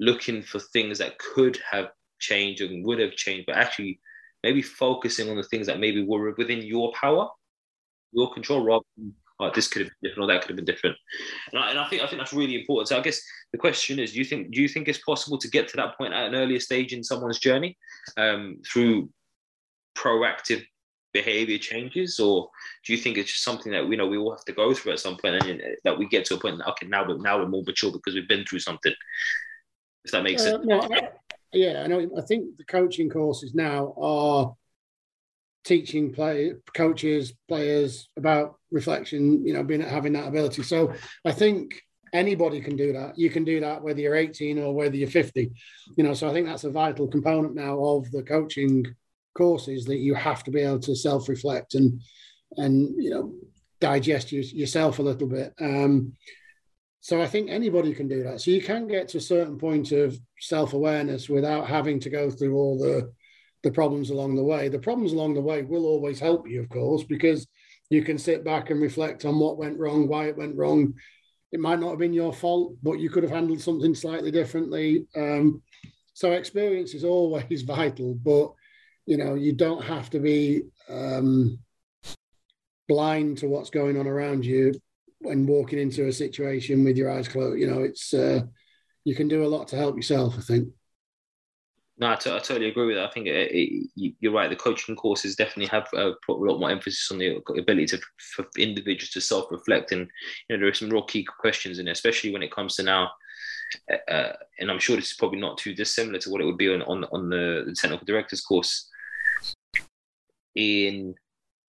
Speaker 1: looking for things that could have changed and would have changed, but actually maybe focusing on the things that maybe were within your power, your control, rather than oh, this could have been different or that could have been different. And I, and I think I think that's really important. So I guess the question is, do you think do you think it's possible to get to that point at an earlier stage in someone's journey um, through proactive behavior changes, or do you think it's just something that you know we all have to go through at some point, and that we get to a point that okay, now we're now we're more mature because we've been through something. If that makes uh, sense.
Speaker 3: Well, yeah, I know. I think the coaching courses now are teaching play coaches, players about reflection. You know, being having that ability. So I think anybody can do that. You can do that whether you're 18 or whether you're 50. You know, so I think that's a vital component now of the coaching courses that you have to be able to self-reflect and and you know digest your, yourself a little bit. Um, so I think anybody can do that. So you can get to a certain point of self-awareness without having to go through all the the problems along the way. The problems along the way will always help you, of course, because you can sit back and reflect on what went wrong, why it went wrong. It might not have been your fault, but you could have handled something slightly differently. Um, so experience is always vital, but you know you don't have to be um, blind to what's going on around you when walking into a situation with your eyes closed. You know, it's uh, you can do a lot to help yourself. I think.
Speaker 1: No, I, t- I totally agree with that. I think it, it, you're right. The coaching courses definitely have uh, put a lot more emphasis on the ability to, for individuals to self-reflect, and you know there are some real key questions in there, especially when it comes to now. Uh, uh, and I'm sure this is probably not too dissimilar to what it would be on on, on the, the technical directors course. In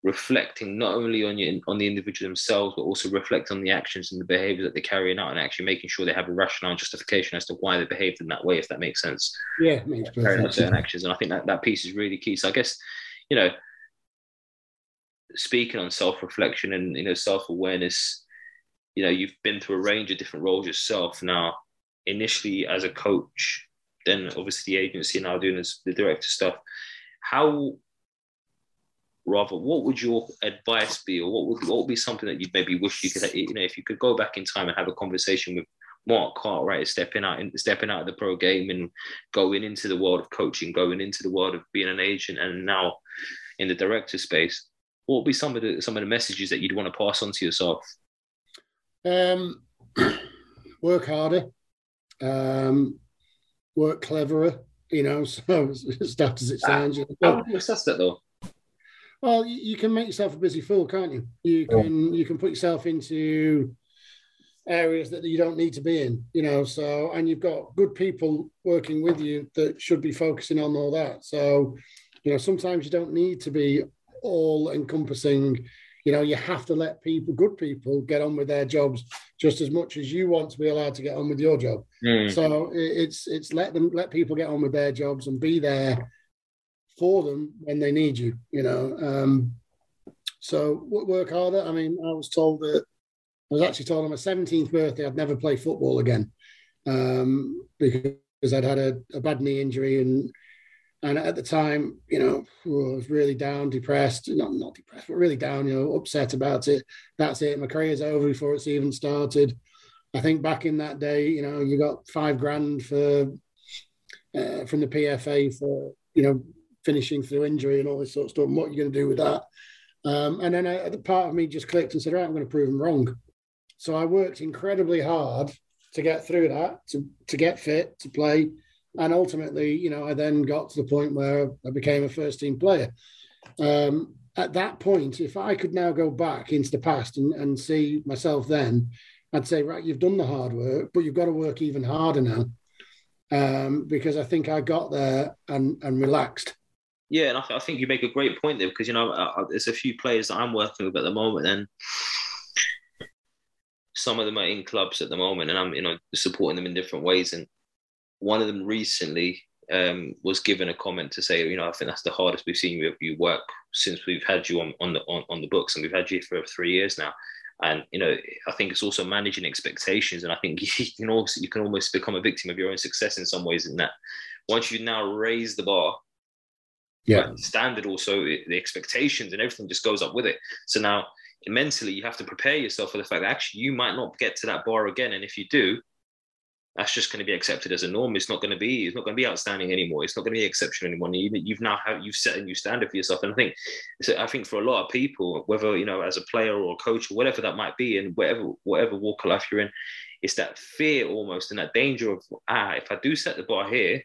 Speaker 1: reflecting not only on you on the individual themselves, but also reflect on the actions and the behavior that they're carrying out, and actually making sure they have a rationale and justification as to why they behaved in that way, if that makes sense.
Speaker 3: Yeah, makes
Speaker 1: perfect certain actions, and I think that that piece is really key. So I guess, you know, speaking on self-reflection and you know self-awareness, you know, you've been through a range of different roles yourself. Now, initially as a coach, then obviously the agency, now doing this, the director stuff. How rather what would your advice be or what would what would be something that you'd maybe wish you could you know if you could go back in time and have a conversation with Mark Cartwright stepping out in, stepping out of the pro game and going into the world of coaching going into the world of being an agent and now in the director space what would be some of the some of the messages that you'd want to pass on to yourself?
Speaker 3: Um work harder um work cleverer you know so as daft as it sounds
Speaker 1: how would you assess that though
Speaker 3: well, you can make yourself a busy fool, can't you? You can you can put yourself into areas that you don't need to be in, you know. So, and you've got good people working with you that should be focusing on all that. So, you know, sometimes you don't need to be all encompassing. You know, you have to let people, good people, get on with their jobs just as much as you want to be allowed to get on with your job. Mm. So it's it's let them let people get on with their jobs and be there for them when they need you, you know. Um, so work harder. I mean, I was told that I was actually told on my 17th birthday I'd never play football again um, because I'd had a, a, bad knee injury and and at the time, you know, I was really down, depressed, not not depressed, but really down, you know, upset about it. That's it. My career's over before it's even started. I think back in that day, you know, you got five grand for uh, from the PFA for you know finishing through injury and all this sort of stuff. And what are you going to do with that? Um, and then I, the part of me just clicked and said, right, I'm going to prove them wrong. So I worked incredibly hard to get through that, to, to get fit, to play. and ultimately, you know, I then got to the point where I became a first team player. Um, at that point, if I could now go back into the past and, and see myself then, I'd say, right, you've done the hard work, but you've got to work even harder now. Um, because I think I got there and, and relaxed.
Speaker 1: Yeah, and I, th- I, think you make a great point there because you know uh, there's a few players that I'm working with at the moment, and some of them are in clubs at the moment, and I'm you know supporting them in different ways. And one of them recently um, was given a comment to say, you know, I think that's the hardest we've seen you, you work since we've had you on, on the on, on the books, and we've had you for three years now. And you know, I think it's also managing expectations, and I think you can also you can almost become a victim of your own success in some ways. In that, once you now raise the bar,
Speaker 3: yeah,
Speaker 1: standard also the expectations and everything just goes up with it. So now mentally you have to prepare yourself for the fact that actually you might not get to that bar again, and if you do, that's just going to be accepted as a norm. It's not going to be. It's not going to be outstanding anymore. It's not going to be exceptional anymore. You, you've now have you've set a new standard for yourself. And I think, I think for a lot of people, whether you know as a player or a coach or whatever that might be, and whatever whatever walk of life you're in, it's that fear almost and that danger of ah, if I do set the bar here,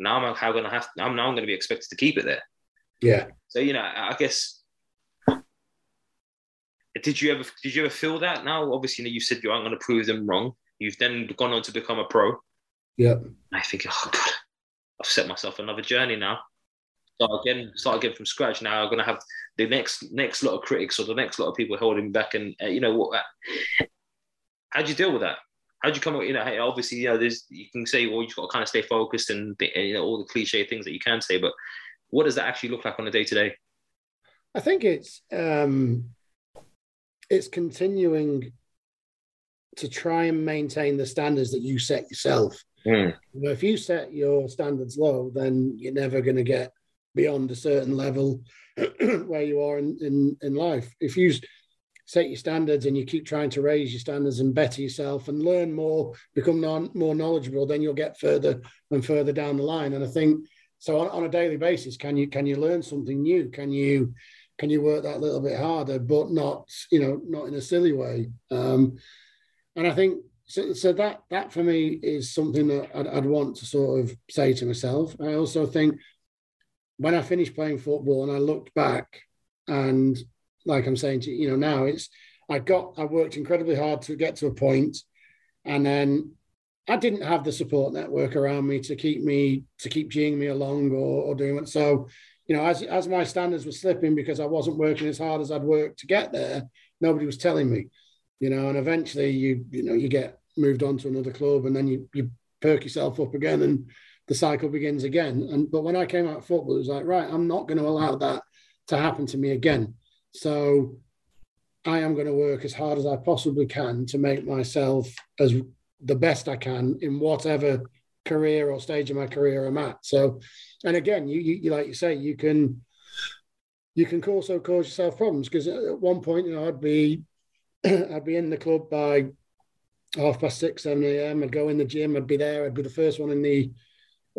Speaker 1: now I'm how going to have. I'm now I'm going to be expected to keep it there.
Speaker 3: Yeah.
Speaker 1: So you know, I guess. Did you ever did you ever feel that? Now, obviously, you, know, you said you aren't going to prove them wrong You've then gone on to become a pro.
Speaker 3: Yeah.
Speaker 1: I think, oh God, I've set myself another journey now. Start again, start again from scratch. Now I'm going to have the next next lot of critics or the next lot of people holding me back. And uh, you know what? How'd you deal with that? How'd you come up? You know, obviously, you know, there's you can say, well, you've got to kind of stay focused and, and you know all the cliche things that you can say, but what does that actually look like on a day to day?
Speaker 3: I think it's um, it's continuing to try and maintain the standards that you set yourself.
Speaker 1: Mm.
Speaker 3: You know, if you set your standards low, then you're never going to get beyond a certain level where you are in, in, in life. If you set your standards and you keep trying to raise your standards and better yourself and learn more, become non, more knowledgeable, then you'll get further and further down the line. And I think so on, on a daily basis, can you can you learn something new? Can you can you work that little bit harder, but not you know not in a silly way? Um, and I think so, so that that for me is something that I'd, I'd, want to sort of say to myself. I also think when I finished playing football and I looked back and like I'm saying to you know now it's I got I worked incredibly hard to get to a point and then I didn't have the support network around me to keep me to keep geeing me along or, or doing it. So, you know, as as my standards were slipping because I wasn't working as hard as I'd worked to get there, nobody was telling me you know, and eventually you you know you get moved on to another club, and then you you perk yourself up again, and the cycle begins again. And but when I came out of football, it was like, right, I'm not going to allow that to happen to me again. So I am going to work as hard as I possibly can to make myself as the best I can in whatever career or stage of my career I'm at. So, and again, you, you, like you say, you can you can also cause yourself problems because at one point, you know, I'd be I'd be in the club by half past six, seven a.m. I'd go in the gym. I'd be there. I'd be the first one in the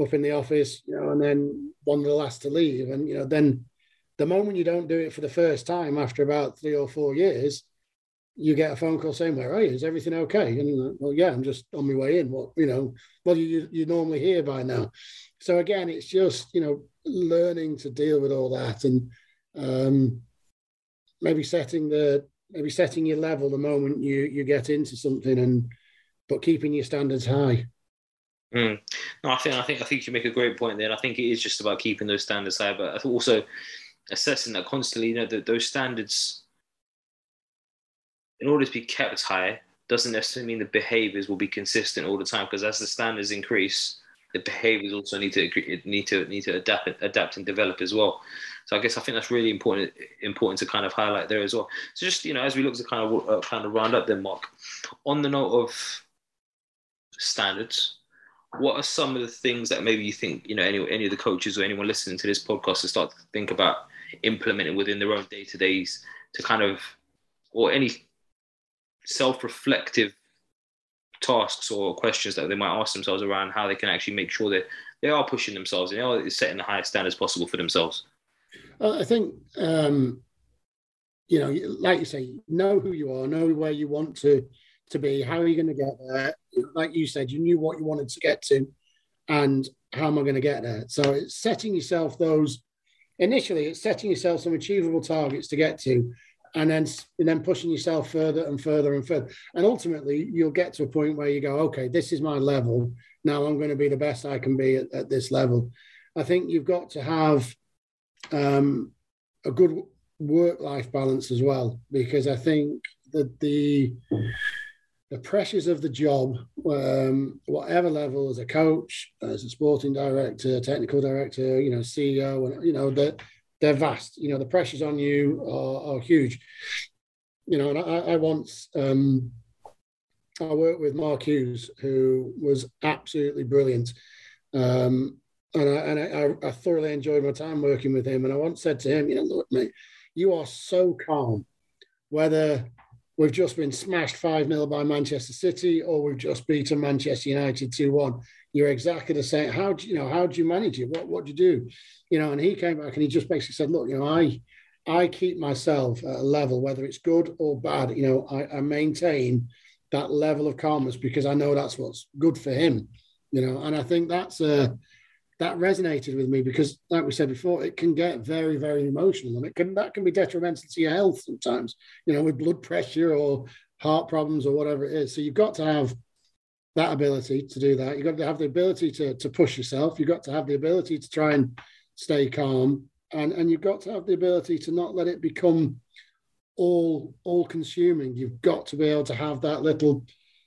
Speaker 3: up in the office, you know, and then one of the last to leave. And you know, then the moment you don't do it for the first time after about three or four years, you get a phone call saying, "Where are you? Is everything okay?" And well, yeah, I'm just on my way in. What you know? Well, you you normally here by now. So again, it's just you know learning to deal with all that and um, maybe setting the maybe setting your level the moment you you get into something and but keeping your standards high.
Speaker 1: Mm. No, I think I think I think you make a great point there. And I think it is just about keeping those standards high, but also assessing that constantly. You know, that those standards, in order to be kept high, doesn't necessarily mean the behaviors will be consistent all the time. Because as the standards increase, the behaviors also need to need to need to adapt adapt and develop as well. So I guess I think that's really important important to kind of highlight there as well. So just you know, as we look to kind of uh, kind of round up, then Mark, on the note of standards, what are some of the things that maybe you think you know any any of the coaches or anyone listening to this podcast to start to think about implementing within their own day to days to kind of or any self-reflective tasks or questions that they might ask themselves around how they can actually make sure that they are pushing themselves and they are setting the highest standards possible for themselves?
Speaker 3: I think, um, you know, like you say, know who you are, know where you want to to be, how are you going to get there? Like you said, you knew what you wanted to get to, and how am I going to get there? So it's setting yourself those initially. It's setting yourself some achievable targets to get to, and then and then pushing yourself further and further and further. And ultimately, you'll get to a point where you go, okay, this is my level. Now I'm going to be the best I can be at, at this level. I think you've got to have um, a good work-life balance as well, because I think that the the pressures of the job, um, whatever level, as a coach, as a sporting director, technical director, you know, CEO, you know, they're, they're vast. You know, the pressures on you are, are huge. You know, and I, I once um, I worked with Mark Hughes, who was absolutely brilliant. Um, and I, and I, I, thoroughly enjoyed my time working with him. And I once said to him, you know, look, mate, you are so calm, whether we've just been smashed 5 0 by Manchester City or we've just beaten Manchester United 2 1. You're exactly the same. How do you know? How do you manage it? What what do you do? You know, and he came back and he just basically said, look, you know, I I keep myself at a level, whether it's good or bad, you know, I, I maintain that level of calmness because I know that's what's good for him, you know, and I think that's a that resonated with me because, like we said before, it can get very, very emotional, and it can that can be detrimental to your health sometimes. You know, with blood pressure or heart problems or whatever it is. So you've got to have that ability to do that. You've got to have the ability to to push yourself. You've got to have the ability to try and stay calm, and and you've got to have the ability to not let it become all all consuming. You've got to be able to have that little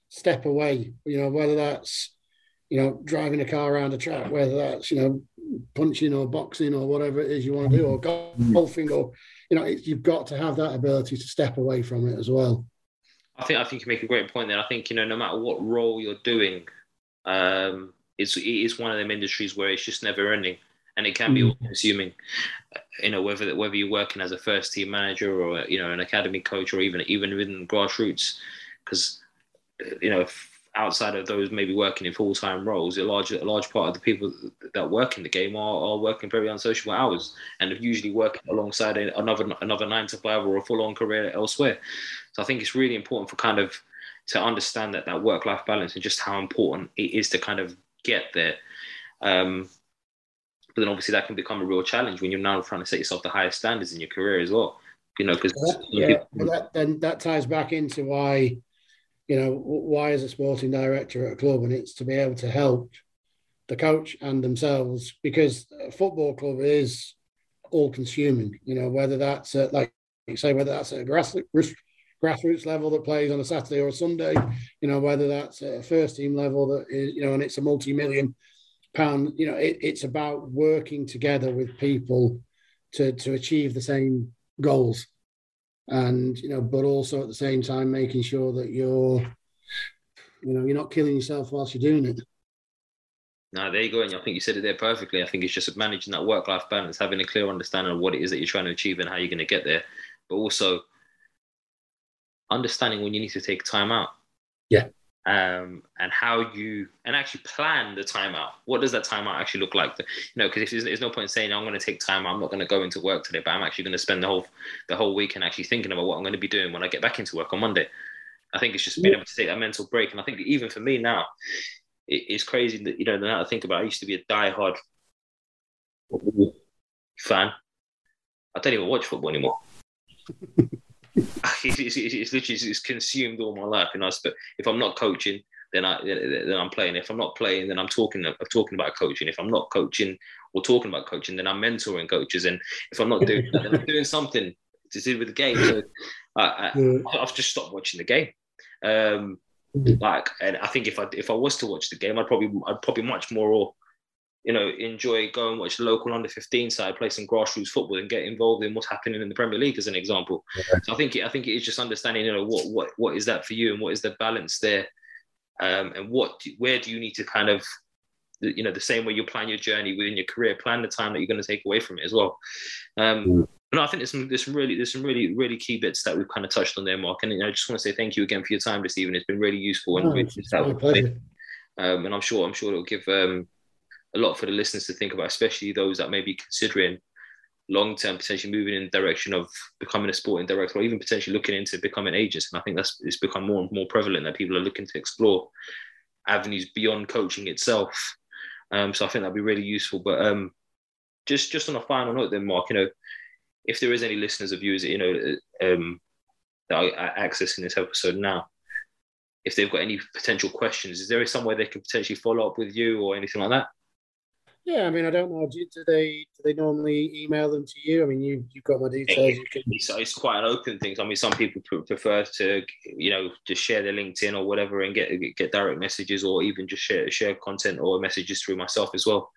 Speaker 3: step away. You know, whether that's you know, driving a car around a track, whether that's, you know, punching or boxing or whatever it is you want to do, or golfing, or, you know, you've got to have that ability to step away from it as well.
Speaker 1: I think I think you make a great point there. I think you know, no matter what role you're doing, um, it's it is one of them industries where it's just never ending, and it can be mm. all consuming. You know, whether whether you're working as a first team manager or you know an academy coach or even even within grassroots, because you know outside of those maybe working in full time roles, a large a large part of the people that work in the game are, are working very unsociable hours and are usually working alongside another another nine to five or a full on career elsewhere. So I think it's really important for kind of to understand that that work life balance and just how important it is to kind of get there. Um, but then obviously that can become a real challenge when you're now trying to set yourself the highest standards in your career as well. You know, because
Speaker 3: yeah, that, then that ties back into why you know, why is a sporting director at a club? And it's to be able to help the coach and themselves because a football club is all consuming, you know, whether that's at, like you say, whether that's at a grass, grassroots level that plays on a Saturday or a Sunday, you know, whether that's at a first team level that is, you know, and it's a multi million pound, you know, it, it's about working together with people to, to achieve the same goals and you know, but also at the same time making sure that you're, you know, you're not killing yourself whilst you're doing it.
Speaker 1: No, there you go. And I think you said it there perfectly. I think it's just managing that work life balance, having a clear understanding of what it is that you're trying to achieve and how you're going to get there, but also understanding when you need to take time out.
Speaker 3: Yeah
Speaker 1: um, and how you and actually plan the timeout. What does that timeout actually look like? You know, because there's, there's no point in saying I'm going to take time. I'm not going to go into work today, but I'm actually going to spend the whole the whole week and actually thinking about what I'm going to be doing when I get back into work on Monday. I think it's just being able to take that mental break. And I think even for me now, it, it's crazy that you know now I think about. It, I used to be a diehard fan. I don't even watch football anymore. it's, it's, it's, literally it's consumed all my life. And I, if I'm not coaching, then I then I'm playing. If I'm not playing, then I'm talking I'm talking about coaching. If I'm not coaching or talking about coaching, then I'm mentoring coaches. And if I'm not doing then I'm doing something to do with the game. So I, I, have just stopped watching the game. Um, like, and I think if I if I was to watch the game, I'd probably I'd probably much more you know, enjoy go and watch the local under 15 side play some grassroots football and get involved in what's happening in the Premier League as an example. Yeah. So I think I think it is just understanding, you know, what what what is that for you and what is the balance there, um, and what where do you need to kind of, you know, the same way you plan your journey within your career, plan the time that you're going to take away from it as well. Um, mm. No, I think there's some, there's some really there's some really really key bits that we've kind of touched on there, Mark. And I just want to say thank you again for your time this evening. It's been really useful and
Speaker 3: oh, really
Speaker 1: um, and I'm sure I'm sure it'll give um, a lot for the listeners to think about, especially those that may be considering long term potentially moving in the direction of becoming a sporting director or even potentially looking into becoming agents. And I think that's it's become more and more prevalent that people are looking to explore avenues beyond coaching itself Um, so I think that'd be really useful. But um, just just on a final note, then Mark, you know, if there is any listeners of yours, you know, um, that are accessing this episode now, if they've got any potential questions, is there some way they could potentially follow up with you or anything like that?
Speaker 3: Yeah, I mean, I don't know. Do, do, they do they normally email them to you? I mean, you you've got my details.
Speaker 1: It, it's, it's, quite an open thing. I mean, some people prefer to you know just share their LinkedIn or whatever and get get direct messages, or even just share share content or messages through myself as well.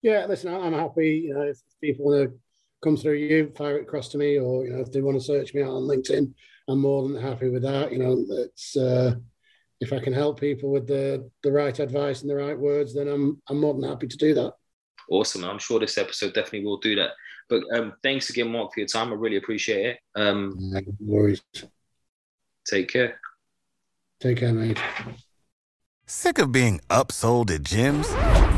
Speaker 3: Yeah, listen, I'm happy. You know, if people want to come through you, fire it across to me, or you know, if they want to search me out on LinkedIn, I'm more than happy with that. You know, it's. Uh, if I can help people with the the right advice and the right words, then I'm I'm more than happy to do that.
Speaker 1: Awesome. I'm sure this episode definitely will do that. But um, thanks again, Mark, for your time. I really appreciate it. Um,
Speaker 3: no worries.
Speaker 1: Take care.
Speaker 3: Take care, mate.
Speaker 6: Sick of being upsold at gyms?